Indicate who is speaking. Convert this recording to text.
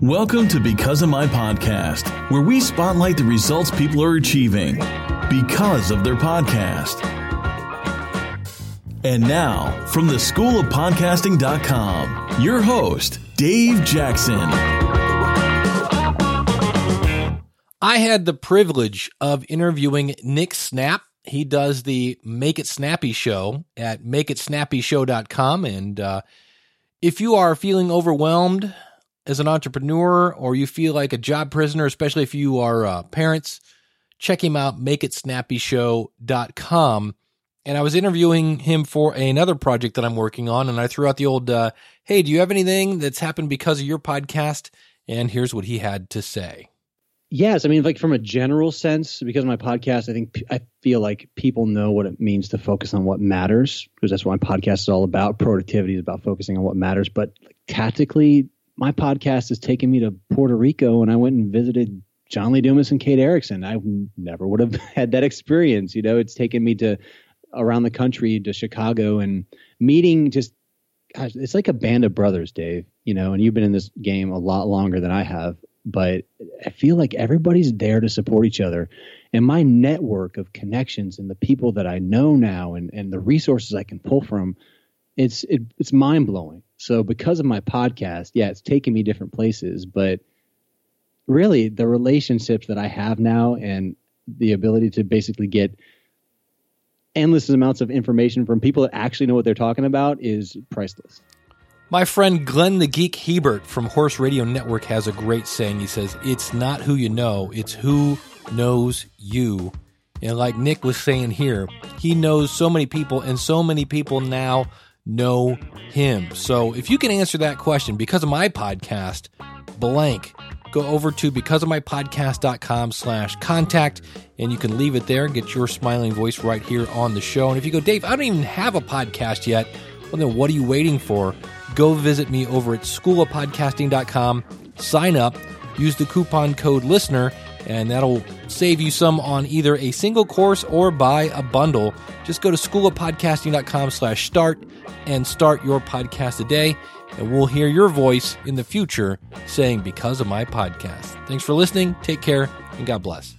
Speaker 1: Welcome to Because of My Podcast, where we spotlight the results people are achieving because of their podcast. And now, from the School of Podcasting.com, your host, Dave Jackson.
Speaker 2: I had the privilege of interviewing Nick Snap. He does the Make It Snappy show at makeitsnappyshow.com. And uh, if you are feeling overwhelmed, as an entrepreneur or you feel like a job prisoner, especially if you are uh, parents, check him out, makeitsnappyshow.com. And I was interviewing him for another project that I'm working on, and I threw out the old, uh, hey, do you have anything that's happened because of your podcast? And here's what he had to say.
Speaker 3: Yes, I mean, like from a general sense, because of my podcast, I think I feel like people know what it means to focus on what matters, because that's what my podcast is all about. Productivity is about focusing on what matters, but like, tactically, my podcast has taken me to Puerto Rico and I went and visited John Lee Dumas and Kate Erickson. I never would have had that experience. You know, it's taken me to around the country to Chicago and meeting just gosh, it's like a band of brothers, Dave. You know, and you've been in this game a lot longer than I have, but I feel like everybody's there to support each other. And my network of connections and the people that I know now and, and the resources I can pull from, it's it, it's mind blowing. So because of my podcast, yeah, it's taken me different places, but really the relationships that I have now and the ability to basically get endless amounts of information from people that actually know what they're talking about is priceless.
Speaker 2: My friend Glenn the Geek Hebert from Horse Radio Network has a great saying. He says, It's not who you know, it's who knows you. And like Nick was saying here, he knows so many people, and so many people now know him. So if you can answer that question because of my podcast, blank, go over to becauseofmypodcast.com slash contact and you can leave it there and get your smiling voice right here on the show. And if you go, Dave, I don't even have a podcast yet, well then what are you waiting for? Go visit me over at schoolofpodcasting.com, sign up, use the coupon code listener, and that'll save you some on either a single course or buy a bundle. Just go to schoolofpodcasting.com slash start and start your podcast today. And we'll hear your voice in the future saying, because of my podcast. Thanks for listening. Take care and God bless.